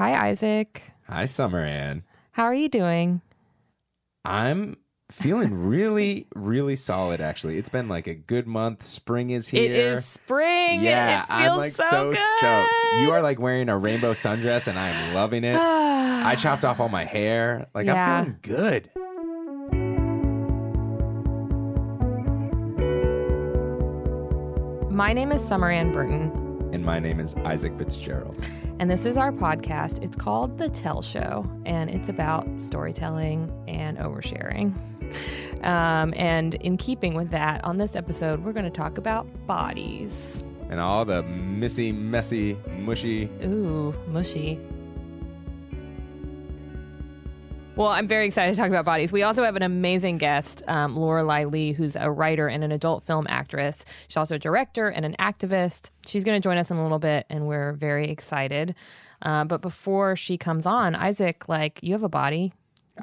Hi, Isaac. Hi, Summer Anne. How are you doing? I'm feeling really, really solid. Actually, it's been like a good month. Spring is here. It is spring. Yeah, it feels I'm like so, so, stoked. You are like wearing a rainbow sundress, and I am loving it. I chopped off all my hair. Like Yeah. I'm feeling good. My name is Summer Anne Burton, And my name is Isaac Fitzgerald. and this is our podcast. It's called The Tell Show, and it's about storytelling and oversharing. Um, and in keeping with that, on this episode, we're going to talk about bodies. And all the messy, messy, mushy. Ooh, mushy. Well, I'm very excited to talk about bodies. We also have an amazing guest, um, Lorelei Lee, who's a writer and an adult film actress. She's also a director and an activist. She's going to join us in a little bit, and we're very excited. Uh, but before she comes on, Isaac, like, you have a body.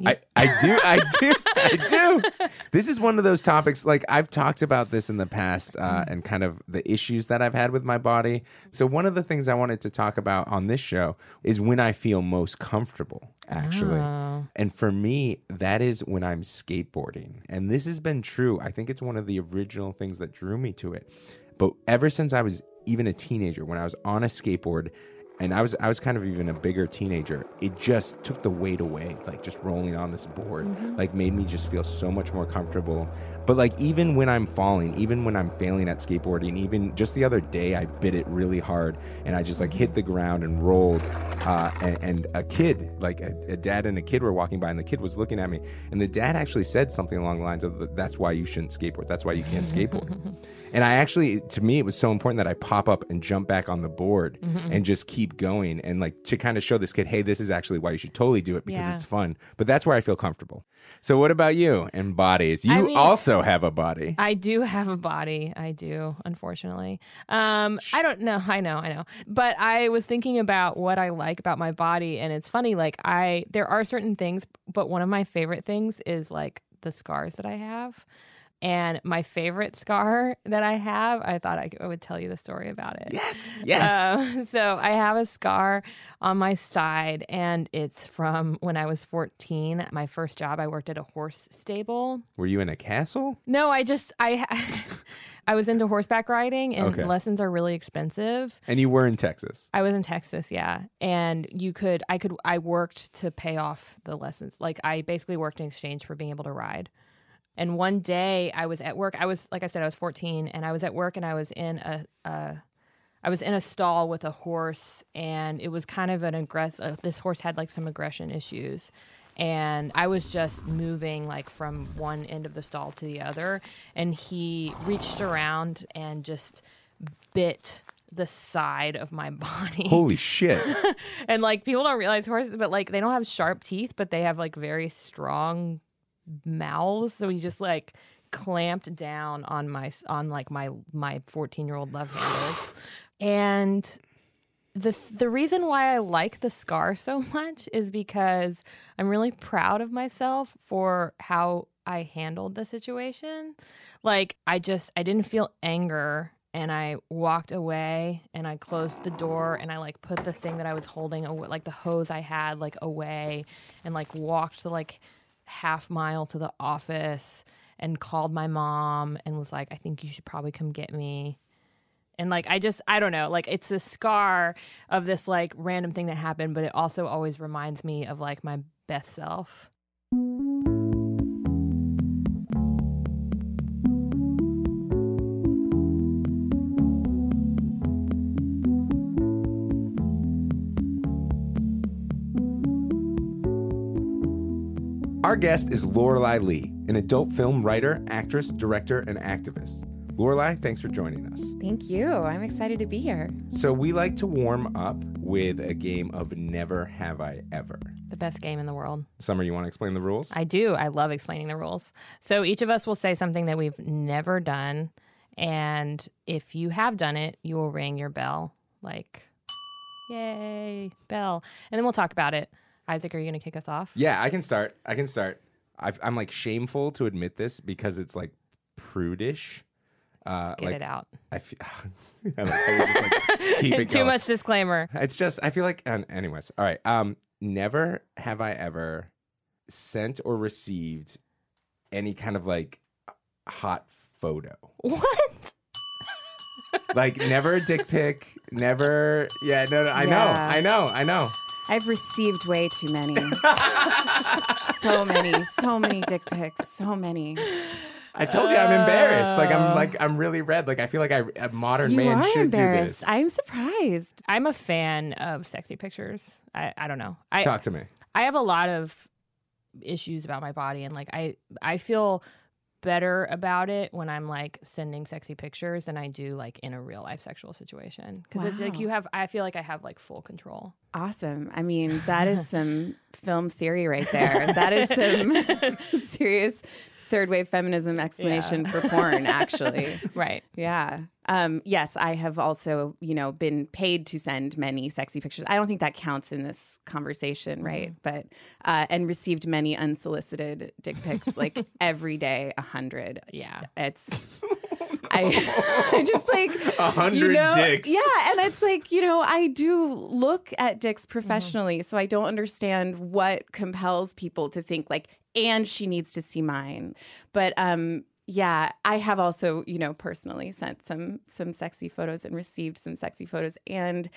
I, I do, I do, I do. This is one of those topics, like I've talked about this in the past uh, and kind of the issues that I've had with my body. So, one of the things I wanted to talk about on this show is when I feel most comfortable, actually. Oh. And for me, that is when I'm skateboarding. And this has been true. I think it's one of the original things that drew me to it. But ever since I was even a teenager, when I was on a skateboard, and I was I was kind of even a bigger teenager. It just took the weight away, like just rolling on this board, mm-hmm. like made me just feel so much more comfortable. But like even when I'm falling, even when I'm failing at skateboarding, even just the other day, I bit it really hard and I just like hit the ground and rolled. Uh, and, and a kid, like a, a dad and a kid, were walking by, and the kid was looking at me, and the dad actually said something along the lines of, "That's why you shouldn't skateboard. That's why you can't skateboard." And I actually, to me, it was so important that I pop up and jump back on the board and just keep going and like to kind of show this kid, hey, this is actually why you should totally do it because Yeah. it's fun. But that's where I feel comfortable. So, what about you and bodies? You I mean- also have a body. I do have a body. I do, unfortunately. Um, I don't know. I know. I know. But I was thinking about what I like about my body, and it's funny. Like I, there are certain things, but one of my favorite things is like the scars that I have. And my favorite scar that I have, I thought I, I would tell you the story about it. yes, yes. Uh, so I have a scar on my side, and it's from when I was 14. My first job, I worked at a horse stable. Were you in a castle? No, I just I I was into horseback riding and Okay. lessons are really expensive. And you were in Texas. I was in Texas, yeah. And you could I could I worked to pay off the lessons. Like I basically worked in exchange for being able to ride. And one day I was at work. I was like I said I was 14 and I was at work and I was in a a I was in a stall with a horse and it was kind of an aggressive uh, this horse had like some aggression issues and I was just moving like from one end of the stall to the other and he reached around and just bit the side of my body Holy shit. and like people don't realize horses but like they don't have sharp teeth but they have like very strong mouths so he just like clamped down on my on like my my 14 year old love handles and the the reason why I like the scar so much is because I'm really proud of myself for how I handled the situation. Like I just I didn't feel anger and I walked away and I closed the door and I like put the thing that I was holding like the hose I had like away and like walked the like half mile to the office and called my mom and was like I think you should probably come get me. And like I just I don't know like it's a scar of this like random thing that happened but it also always reminds me of like my best self Our guest is Lorelei Lee, an adult film writer, actress, director, and activist. Lorelei, thanks for joining us. Thank you. I'm excited to be here. So, we like to warm up with a game of Never Have I Ever. the best game in the world Summer, you want to explain the rules? I do I love explaining the rules so each of us will say something that we've never done and if you have done it you will ring your bell like yay bell and then we'll talk about it Isaac are you going to kick us off yeah, I can start. I can start. I've, I'm like shameful to admit this because it's like prudish. Uh, Get like it out. I feel I like how you just, like, Too much disclaimer. It's just I feel like anyways. All right. Um never have I ever sent or received any kind of like hot photo. What? Like never a dick pic, never Yeah, no no I know. I know. I know. I've received way too many. so many, so many dick pics, so many. I told you I'm embarrassed. Like I'm like uh. I'm really red. Like I feel like I, a modern You man are should do this. I'm surprised. I'm a fan of sexy pictures. I, I don't know. I Talk to me. I have a lot of issues about my body and like I I feel better about it when I'm like sending sexy pictures than I do like in a real life sexual situation because it's like you have I feel like I have like full control. Awesome. I mean, that is some film theory right there. That is some serious third wave feminism explanation for porn, actually. Right. Yeah. Um, yes, I have also, you know, been paid to send many sexy pictures. I don't think that counts in this conversation, right? But uh, and received many unsolicited dick pics, like every day, a hundred. Yeah. It's I, I just like A hundred you know, dicks. Yeah, and it's like, you know, I do look at dicks professionally, so I don't understand what compels people to think like, and she needs to see mine. But um yeah, I have also, you know, personally sent some some sexy photos and received some sexy photos and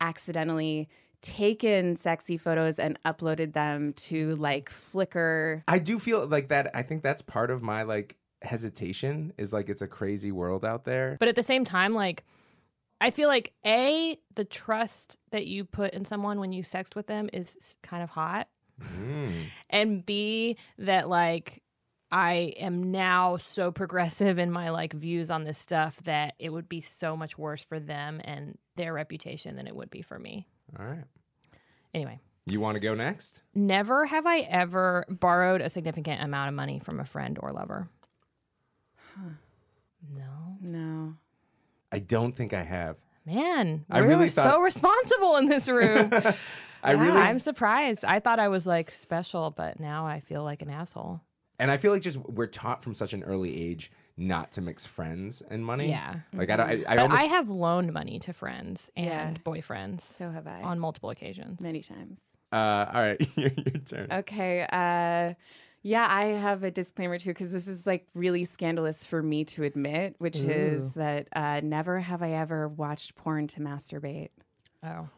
accidentally taken sexy photos and uploaded them to like Flickr. I do feel like that. I think that's part of my like hesitation is like it's a crazy world out there. But at the same time, like, I feel like A, the trust that you put in someone when you sext with them is kind of hot. Mm. And B, that like, I am now so progressive in my like views on this stuff that it would be so much worse for them and their reputation than it would be for me. All right. Anyway, You want to go next? never have I ever borrowed a significant amount of money from a friend or lover. No. No. I don't think I have. Man, I we're really so responsible in this room. I Yeah, really I'm surprised. I thought I was like special, but now I feel like an asshole. and I feel like just we're taught from such an early age not to mix friends and money. Yeah. Like I don't. I, I but almost. I have loaned money to friends and Yeah. boyfriends So have I. on multiple occasions. many times. uh, all right, your, your turn. Okay. Uh, yeah, I have a disclaimer too because this is like really scandalous for me to admit, which is that uh, never have I ever watched porn to masturbate. Oh.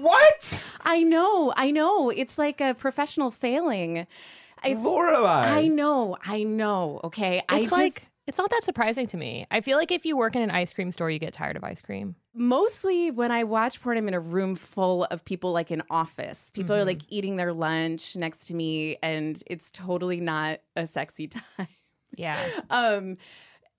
What, I know, I know. It's like a professional failing. It's, Lorelei? I know, I know. Okay, I It's just like it's not that surprising to me. I feel like if you work in an ice cream store, you get tired of ice cream. mostly when I watch porn, I'm in a room full of people, like an office. People Mm-hmm. are like eating their lunch next to me, and it's totally not a sexy time. Yeah. um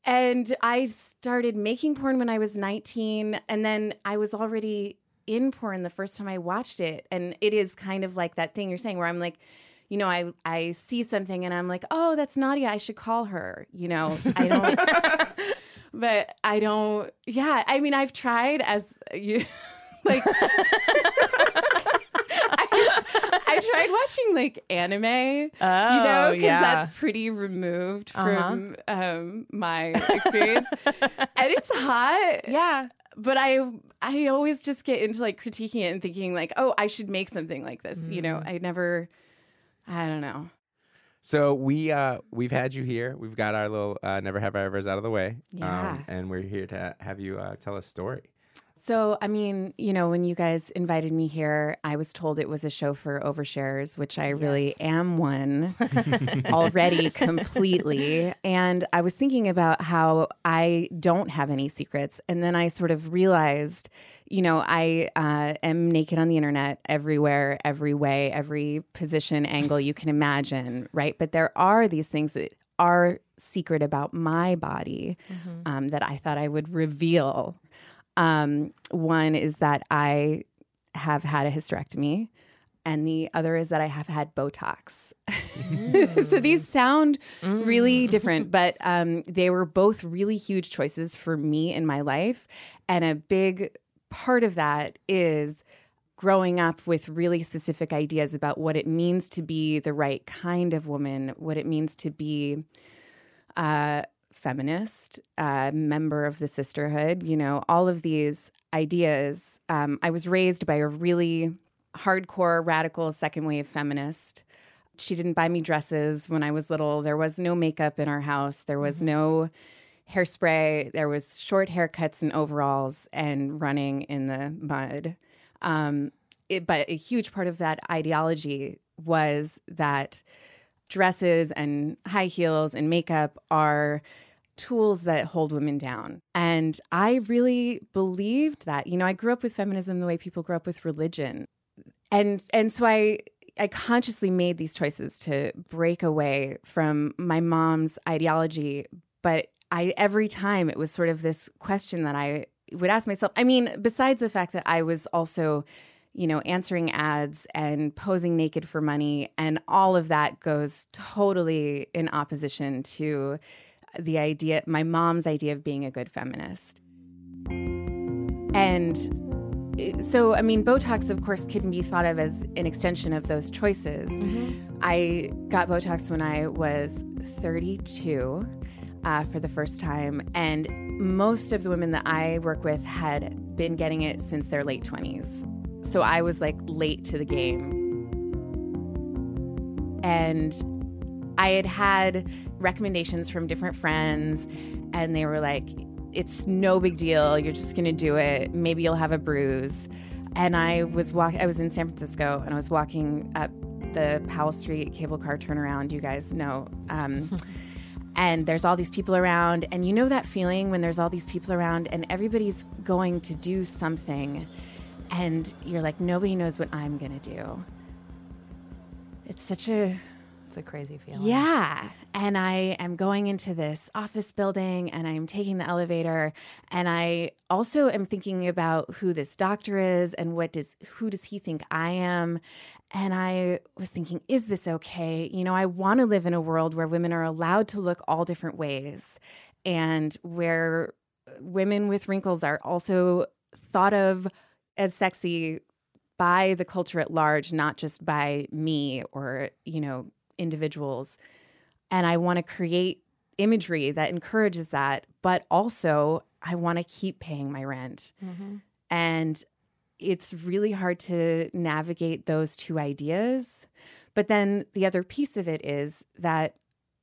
and i started making porn when i was 19 and then i was already in porn the first time i watched it and it is kind of like that thing you're saying where i'm like you know i i see something and i'm like oh that's nadia i should call her you know i don't but i don't yeah i mean i've tried as you like I, I tried watching like anime Oh, you know, because yeah. that's pretty removed from um, my experience, and it's hot. yeah. But I, I always just get into like critiquing it and thinking like, oh, I should make something like this. You know, Mm. I never, I don't know. So we uh we've had you here. We've got our little uh, never have I ever's out of the way. Yeah. Um, and we're here to have you uh, tell a story. So, I mean, you know, when you guys invited me here, I was told it was a show for overshares, which I really Yes. am one already completely. And I was thinking about how I don't have any secrets. And then I sort of realized, you know, I uh, am naked on the internet everywhere, every way, every position, angle you can imagine, right? But there are these things that are secret about my body um, that I thought I would reveal. Um, one is that I have had a hysterectomy, and the other is that I have had Botox. so these sound really different, but um, they were both really huge choices for me in my life. And a big part of that is growing up with really specific ideas about what it means to be the right kind of woman, what it means to be uh, feminist, uh, member of the sisterhood, you know, all of these ideas. Um, I was raised by a really hardcore, radical second wave feminist. She didn't buy me dresses when I was little. There was no makeup in our house. There was mm-hmm. no hairspray. There was short haircuts and overalls and running in the mud. Um, it, but a huge part of that ideology was that dresses and high heels and makeup are tools that hold women down. And I really believed that. You know, I grew up with feminism the way people grew up with religion. And and so I I consciously made these choices to break away from my mom's ideology, but I every time it was sort of this question that I would ask myself. I mean, besides the fact that I was also you know, answering ads and posing naked for money. And all of that goes totally in opposition to the idea, my mom's idea of being a good feminist. And so, I mean, Botox, of course, can be thought of as an extension of those choices. Mm-hmm. I got Botox when I was 32 uh, for the first time. And most of the women that I work with had been getting it since their late 20s. So I was like late to the game. And I had had recommendations from different friends, and they were like, it's no big deal. You're just going to do it. Maybe you'll have a bruise. And I was walking, I was in San Francisco and I was walking up the Powell Street cable car turnaround, you guys know. Um, and there's all these people around. And you know that feeling when there's all these people around and everybody's going to do something. And you're like, nobody knows what I'm going to do. It's such a a crazy feeling. Yeah. And I am going into this office building and I'm taking the elevator and I also am thinking about who this doctor is and what does who does he think I am? And I was thinking, is this okay? You know, I want to live in a world where women are allowed to look all different ways and where women with wrinkles are also thought of as sexy by the culture at large, not just by me or, you know, individuals. And I want to create imagery that encourages that, but also I want to keep paying my rent. Mm-hmm. And it's really hard to navigate those two ideas. But then the other piece of it is that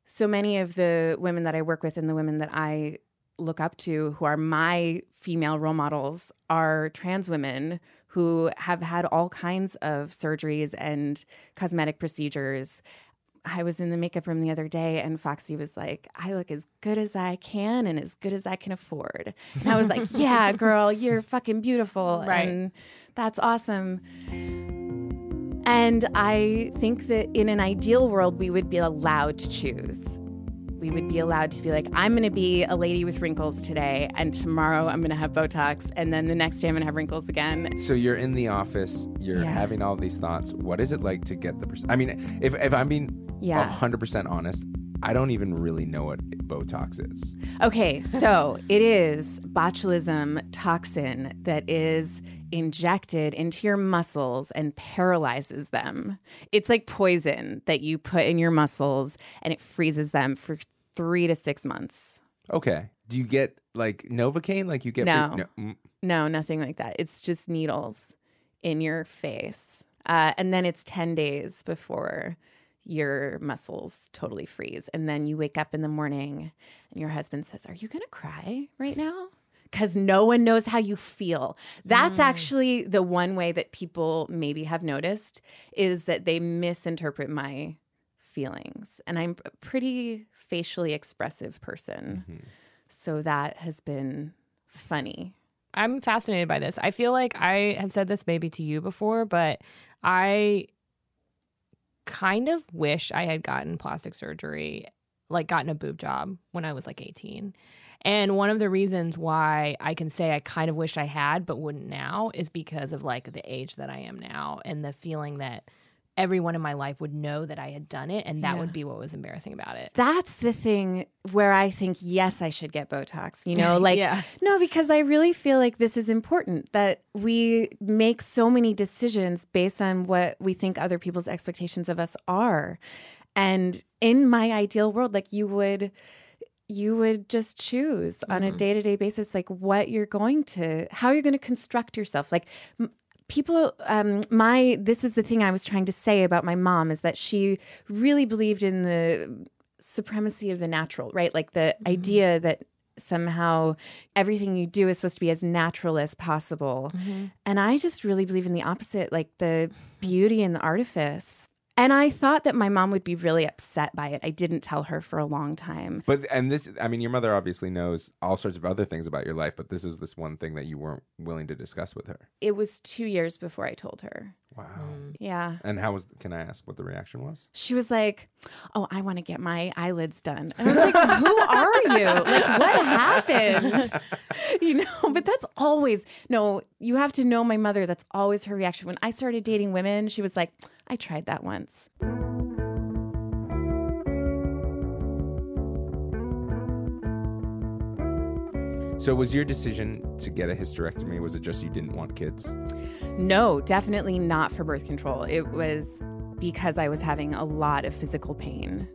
so many of the women that I work with and the women that I look up to who are my female role models are trans women who have had all kinds of surgeries and cosmetic procedures I was in the makeup room the other day and Foxy was like, I look as good as I can and as good as I can afford. And I was like, Yeah, girl, you're fucking beautiful. Right. And that's awesome. And I think that in an ideal world, we would be allowed to choose. We would be allowed to be like, I'm going to be a lady with wrinkles today, and tomorrow I'm going to have Botox, and then the next day I'm going to have wrinkles again. So you're in the office, you're yeah. having all these thoughts. What is it like to get the? Pers- I mean, if if I'm being yeah. 100% honest, I don't even really know what Botox is. Okay, so it is botulism toxin that is injected into your muscles and paralyzes them. It's like poison that you put in your muscles and it freezes them for three to six months. Okay. Do you get like Novocaine? Like you get. No. Free- no. Mm. no, nothing like that. It's just needles in your face. Uh, and then it's 10 days before your muscles totally freeze. And then you wake up in the morning and your husband says, Are you going to cry right now? Because no one knows how you feel. That's mm. actually the one way that people maybe have noticed is that they misinterpret my feelings. And I'm a pretty facially expressive person. Mm-hmm. So that has been funny. I'm fascinated by this. I feel like I have said this maybe to you before, but I kind of wish I had gotten plastic surgery, like gotten a boob job when I was like 18. And one of the reasons why I can say I kind of wish I had, but wouldn't now, is because of like the age that I am now and the feeling that everyone in my life would know that I had done it, and that yeah. would be what was embarrassing about it. That's the thing where I think, yes, I should get Botox. You know, like, yeah. no, because I really feel like this is important that we make so many decisions based on what we think other people's expectations of us are. And in my ideal world, like, you would you would just choose on a Mm-hmm. day to day basis, like what you're going to, how you're going to construct yourself. Like m- people, um, my, this is the thing I was trying to say about my mom is that she really believed in the supremacy of the natural, right? Like the Mm-hmm. idea that somehow everything you do is supposed to be as natural as possible. Mm-hmm. And I just really believe in the opposite, like the beauty and the artifice. And I thought that my mom would be really upset by it. I didn't tell her for a long time. But and this, I mean, your mother obviously knows all sorts of other things about your life, but this is this one thing that you weren't willing to discuss with her. It was two years before I told her. Wow. Mm. Yeah. And how was? Can I ask what the reaction was? She was like, Oh, I want to get my eyelids done. And I was like, Who are you? Like, what happened? You know, but that's always, no, you have to know my mother. That's always her reaction. When I started dating women, she was like, I tried that once. So was your decision to get a hysterectomy? Was it just you didn't want kids? No, definitely not for birth control. It was because I was having a lot of physical pain.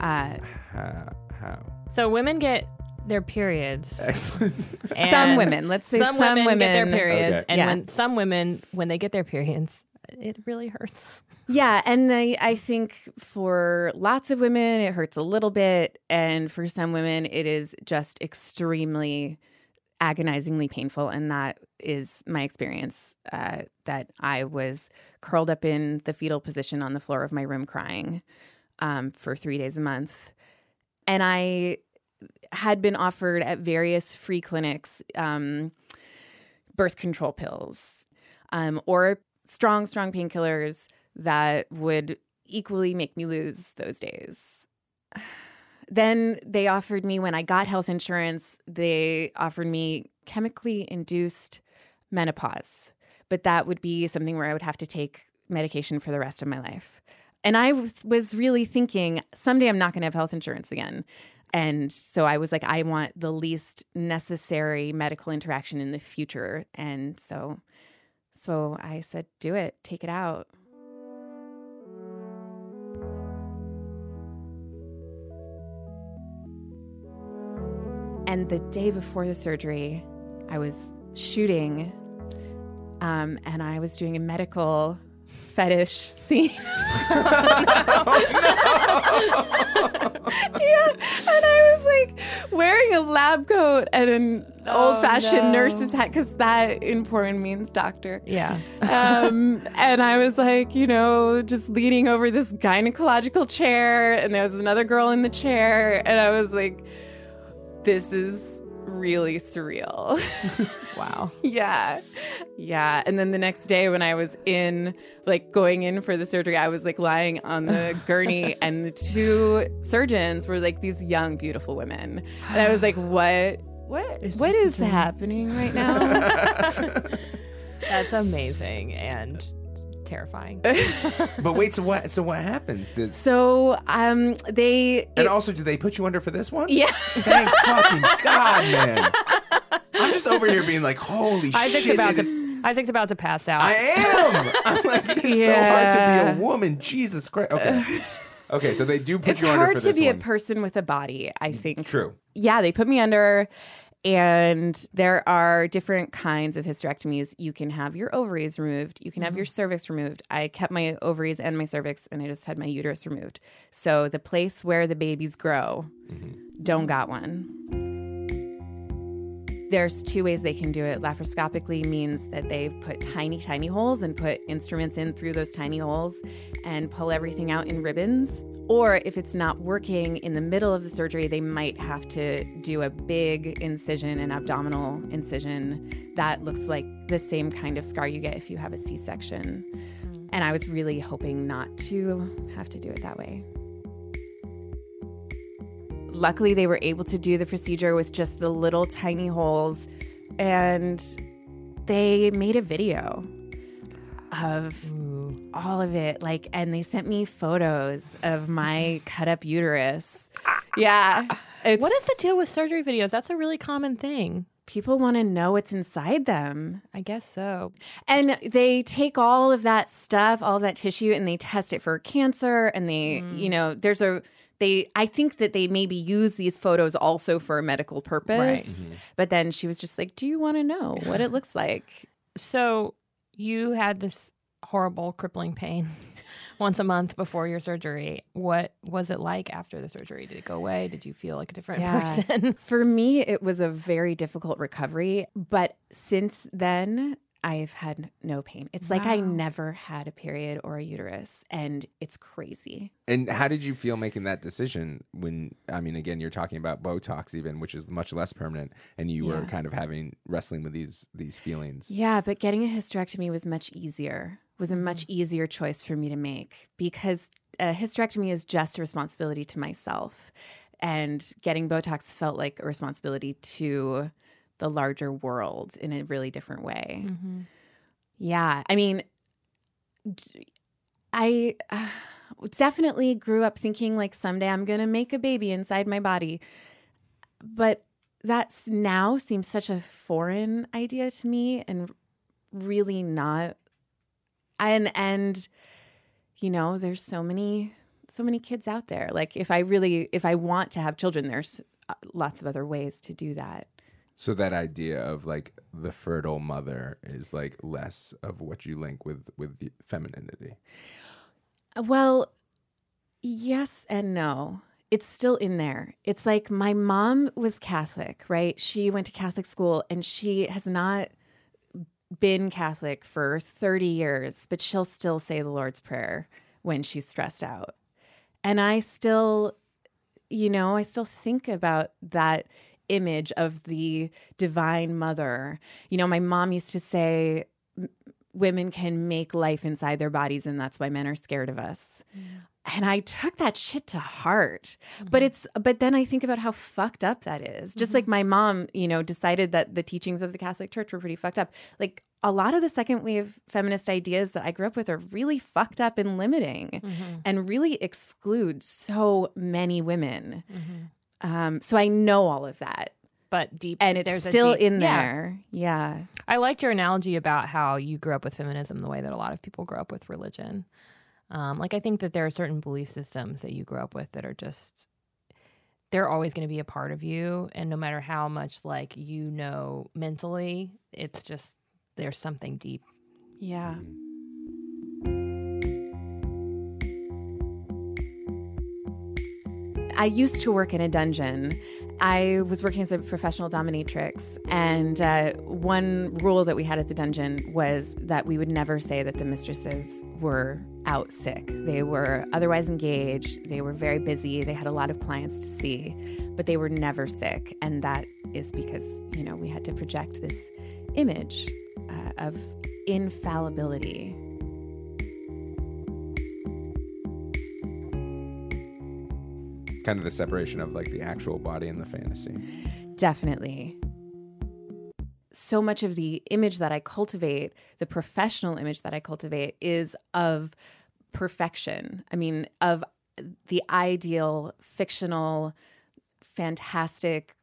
Uh, How? how? So women get their periods. Excellent. some women, let's say some, some, women, get their periods, Okay. and Yeah. when some women, when they get their periods, it really hurts. Yeah, and I, I think for lots of women it hurts a little bit, and for some women it is just extremely agonizingly painful, and that is my experience. Uh, that I was curled up in the fetal position on the floor of my room crying um, for three days a month, and I had been offered at various free clinics um, birth control pills um, or strong, strong painkillers that would equally make me lose those days. Then they offered me, when I got health insurance, they offered me chemically induced menopause, but that would be something where I would have to take medication for the rest of my life. And I was, really thinking, someday I'm not going to have health insurance again. And so I was like, I want the least necessary medical interaction in the future. And so so I said, do it, take it out. And the day before the surgery, I was shooting um, and I was doing a medical fetish scene. yeah, and I was like wearing a lab coat and an Oh, old fashioned no. nurse's hat because that in porn means doctor. Yeah. Um, and I was like, you know, just leaning over this gynecological chair, and there was another girl in the chair, and I was like, this is really surreal. wow. yeah. Yeah. And then the next day when I was in, like going in for the surgery, I was like lying on the gurney, and the two surgeons were like these young, beautiful women. And I was like, what? What? What is happening right now? That's amazing and terrifying. but wait, so what? So what happens? Does, so, um, they. and also, do they put you under for this one? yeah. Thank fucking God, man. I'm just over here being like, holy Isaac's shit. about to Isaac's about to pass out. I am. I'm like, it is so hard to be a woman. Jesus Christ. Okay. Okay, so they do put It's you under this. It's hard to this be one. a person with a body, I think. True. Yeah, they put me under. And there are different kinds of hysterectomies. You can have your ovaries removed. You can have your mm-hmm. cervix removed. I kept my ovaries and my cervix, and I just had my uterus removed. So the place where the babies grow, mm-hmm. don't got one. There's two ways they can do it. Laparoscopically means that they put tiny, tiny holes and put instruments in through those tiny holes and pull everything out in ribbons. Or if it's not working in the middle of the surgery, they might have to do a big incision, an abdominal incision that looks like the same kind of scar you get if you have a C section. Mm. And I was really hoping not to have to do it that way. Luckily, they were able to do the procedure with just the little tiny holes, and they made a video of all of it. Like, and they sent me photos of my cut up uterus. Yeah. It's, what is the deal with surgery videos? That's a really common thing. people want to know what's inside them? I guess so. And they take all of that stuff, all that tissue, and they test it for cancer. And they, you know, there's a they I think that they maybe use these photos also for a medical purpose. Right. Mm-hmm. But then she was just like, "Do you want to know what it looks like?" So you had this horrible crippling pain once a month before your surgery. What was it like after the surgery? Did it go away? Did you feel like a different Yeah. person? For me, it was a very difficult recovery, but since then, I've had no pain. It's like I never had a period or a uterus, and it's crazy. And how did you feel making that decision when I mean again you're talking about Botox even which is much less permanent and you were kind of having wrestling with these these feelings. Yeah, but getting a hysterectomy was much easier. Was a much easier choice for me to make because a hysterectomy is just a responsibility to myself, and getting Botox felt like a responsibility to the larger world in a really different way. Mhm. Yeah, I mean, I uh, definitely grew up thinking like someday I'm going to make a baby inside my body. But that's now seems such a foreign idea to me and really not and and you know, there's so many so many kids out there. Like if I really if I want to have children, there's uh, lots of other ways to do that. So that idea of like the fertile mother is like less of what you link with with the femininity. Well, yes and no. It's still in there. It's like my mom was Catholic, right? She went to Catholic school and she has not been Catholic for 30 years, but she'll still say the Lord's Prayer when she's stressed out. And I still, you know, I still think about that image of the divine mother. You know, my mom used to say, women can make life inside their bodies, and that's why men are scared of us. Mm. And I took that shit to heart. But mm-hmm. it's, but then I think about how fucked up that is. Just like mm-hmm. my mom, you know, decided that the teachings of the Catholic Church were pretty fucked up. Like a lot of the second wave feminist ideas that I grew up with are really fucked up and limiting mm-hmm. and really exclude so many women. Um, so I know all of that. But deep, And it's there's still deep- in Yeah. there. Yeah. I liked your analogy about how you grew up with feminism the way that a lot of people grow up with religion. Um, like I think that there are certain belief systems that you grow up with that are just they're always going to be a part of you, and no matter how much like you know mentally, it's just there's something deep. Yeah. I used to work in a dungeon. I was working as a professional dominatrix, and uh, one rule that we had at the dungeon was that we would never say that the mistresses were out sick. They were otherwise engaged, they were very busy, they had a lot of clients to see, but they were never sick. And that is because, you know, we had to project this image uh, of infallibility. Kind of the separation of like the actual body and the fantasy. Definitely. So much of the image that I cultivate, the professional image that I cultivate, is of perfection. I mean, of the ideal, fictional, fantastic,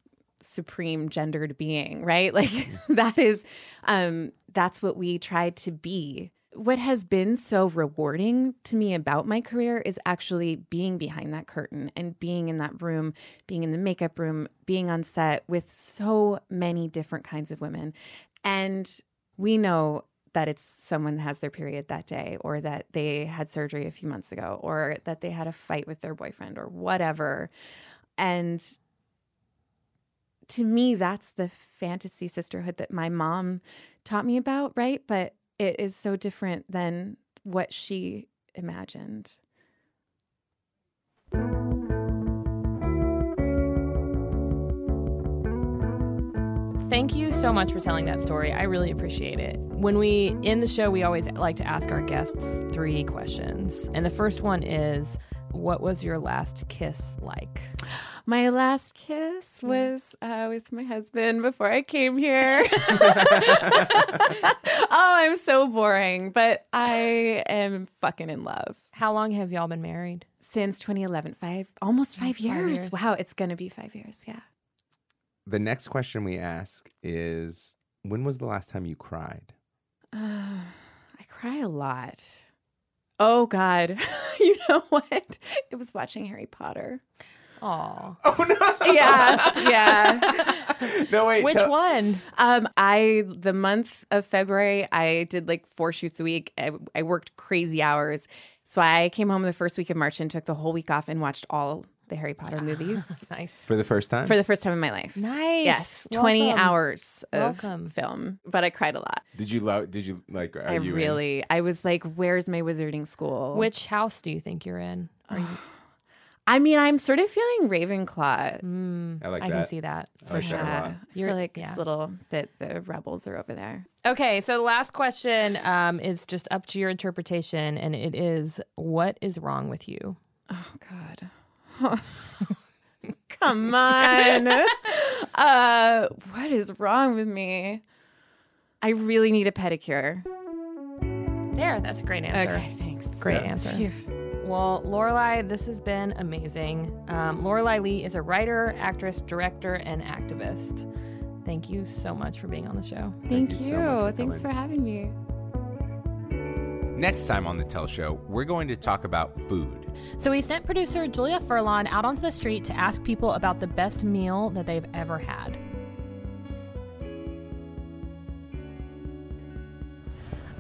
supreme gendered being, right? Like that is, um, that's what we try to be. What has been so rewarding to me about my career is actually being behind that curtain and being in that room, being in the makeup room, being on set with so many different kinds of women. And we know that it's someone has their period that day, or that they had surgery a few months ago, or that they had a fight with their boyfriend, or whatever. And to me, that's the fantasy sisterhood that my mom taught me about, right? But it is so different than what she imagined. Thank you so much for telling that story. I really appreciate it. When we in the show, we always like to ask our guests three questions. And the first one is what was your last kiss like? My last kiss was uh, with my husband before I came here. oh, I'm so boring, but I am fucking in love. How long have y'all been married? Since 2011, five, almost five, years. years. Wow, it's going to be five years. Yeah. The next question we ask is when was the last time you cried? Uh, I cry a lot. Oh God, you know what? It was watching Harry Potter. Aw. Oh no! Yeah, yeah. no wait. Which tell- one? Um, I the month of February, I did like four shoots a week. I, I worked crazy hours, so I came home the first week of March and took the whole week off and watched all the Harry Potter movies Nice. For the first time. for the first time in my life. Nice. Yes, twenty hours of Welcome. film, but I cried a lot. did you love? Did you like? Are I you in? really, I was like, "Where's my wizarding school?" Which house do you think you're in? Are you, I mean, I'm sort of feeling Ravenclaw. I like I that. can see that I for like that sure. a lot. Yeah, You're- feel like yeah. it's a little that the rebels are over there. Okay, so the last question um, is just up to your interpretation, and it is what is wrong with you? Oh God. Come on. uh, what is wrong with me? I really need a pedicure. There, that's a great answer. Okay, thanks. Great Yeah. answer. Phew. Well, Lorelei, this has been amazing. Um, Lorelei Lee is a writer, actress, director, and activist. Thank you so much for being on the show. Thank, you you. so much for Thanks for having me. Next time on the Tell Show, we're going to talk about food. So we sent producer Julia Furlan out onto the street to ask people about the best meal that they've ever had.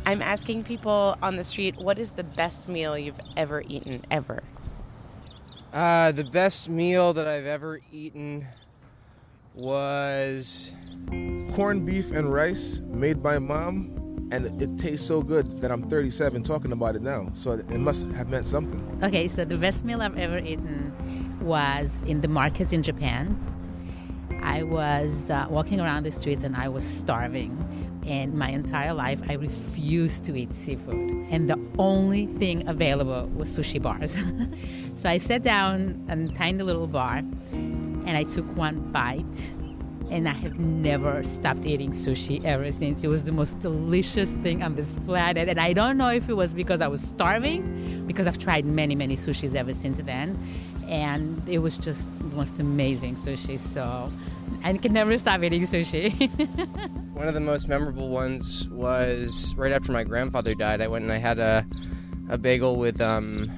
I'm asking people on the street, what is the best meal you've ever eaten, ever? Uh, the best meal that I've ever eaten was corned beef and rice made by mom, and it tastes so good that I'm 37 talking about it now. So it must have meant something. Okay, so the best meal I've ever eaten was in the markets in Japan. I was uh, walking around the streets and I was starving. And my entire life, I refused to eat seafood. And the only thing available was sushi bars. so I sat down in a tiny little bar and I took one bite. And I have never stopped eating sushi ever since. It was the most delicious thing on this planet. And I don't know if it was because I was starving, because I've tried many, many sushis ever since then. And it was just the most amazing sushi. So I can never stop eating sushi. one of the most memorable ones was right after my grandfather died. I went and I had a, a bagel with um,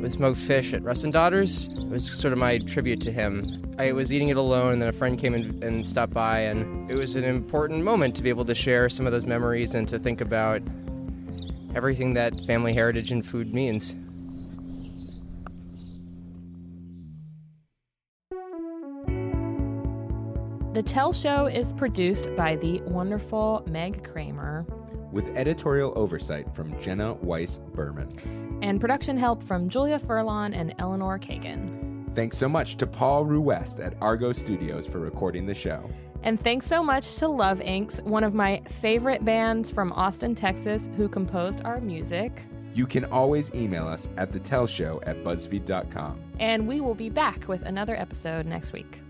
with smoked fish at Russ & Daughters. It was sort of my tribute to him. I was eating it alone, and then a friend came in and stopped by, and it was an important moment to be able to share some of those memories and to think about everything that family heritage and food means. The Tell Show is produced by the wonderful Meg Kramer with editorial oversight from Jenna Weiss Berman. and production help from Julia Furlan and Eleanor Kagan. Thanks so much to Paul Ruest at Argot Studios for recording the show. And thanks so much to Love Inks, one of my favorite bands from Austin, Texas, who composed our music. You can always email us at the Tell Show at BuzzFeed.com. And we will be back with another episode next week.